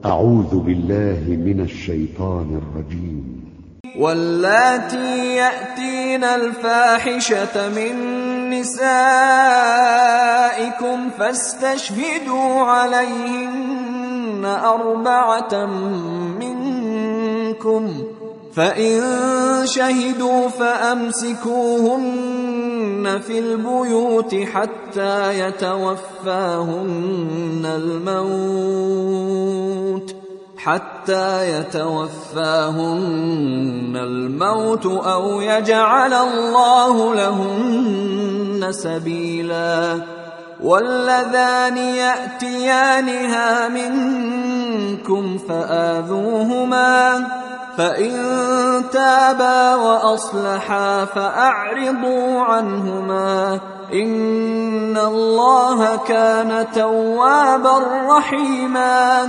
أعوذ بالله من الشيطان الرجيم. واللاتي يأتين الفاحشة من نسائكم فاستشهدوا عليهن أربعة منكم فإن شهدوا فأمسكوهن في البيوت حتى يتوفاهن الموت. حتى يتوفاهن الموت أو يجعل الله لهن سبيلا. واللذان يأتيانها منكم فآذوهما فإن تابا وأصلحا فأعرضوا عنهما. إن الله كان توابا رحيما.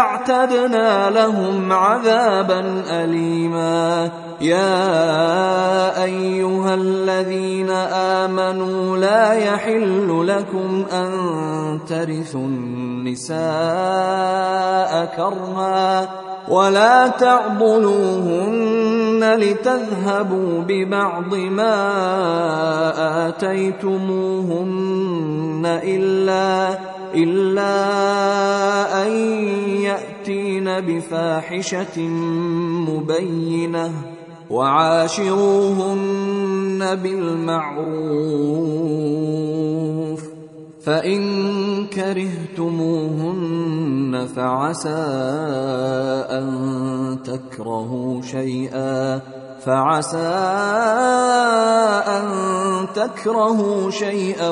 أعتدنا لهم عذابا أليما. يا أيها الذين آمنوا لا يحل لكم أن ترثوا النساء كرها ولا تعضلوهن لتذهبوا ببعض ما آتيتموهن إلا إلا أن يأتين بفاحشة مبينة وعاشروهن بالمعروف فإن كرهتموهن فعسى أن تكرهوا شيئا فعسى أن تكرهوا شيئا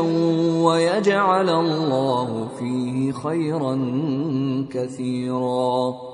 ويجعل الله فيه خيرا كثيرا.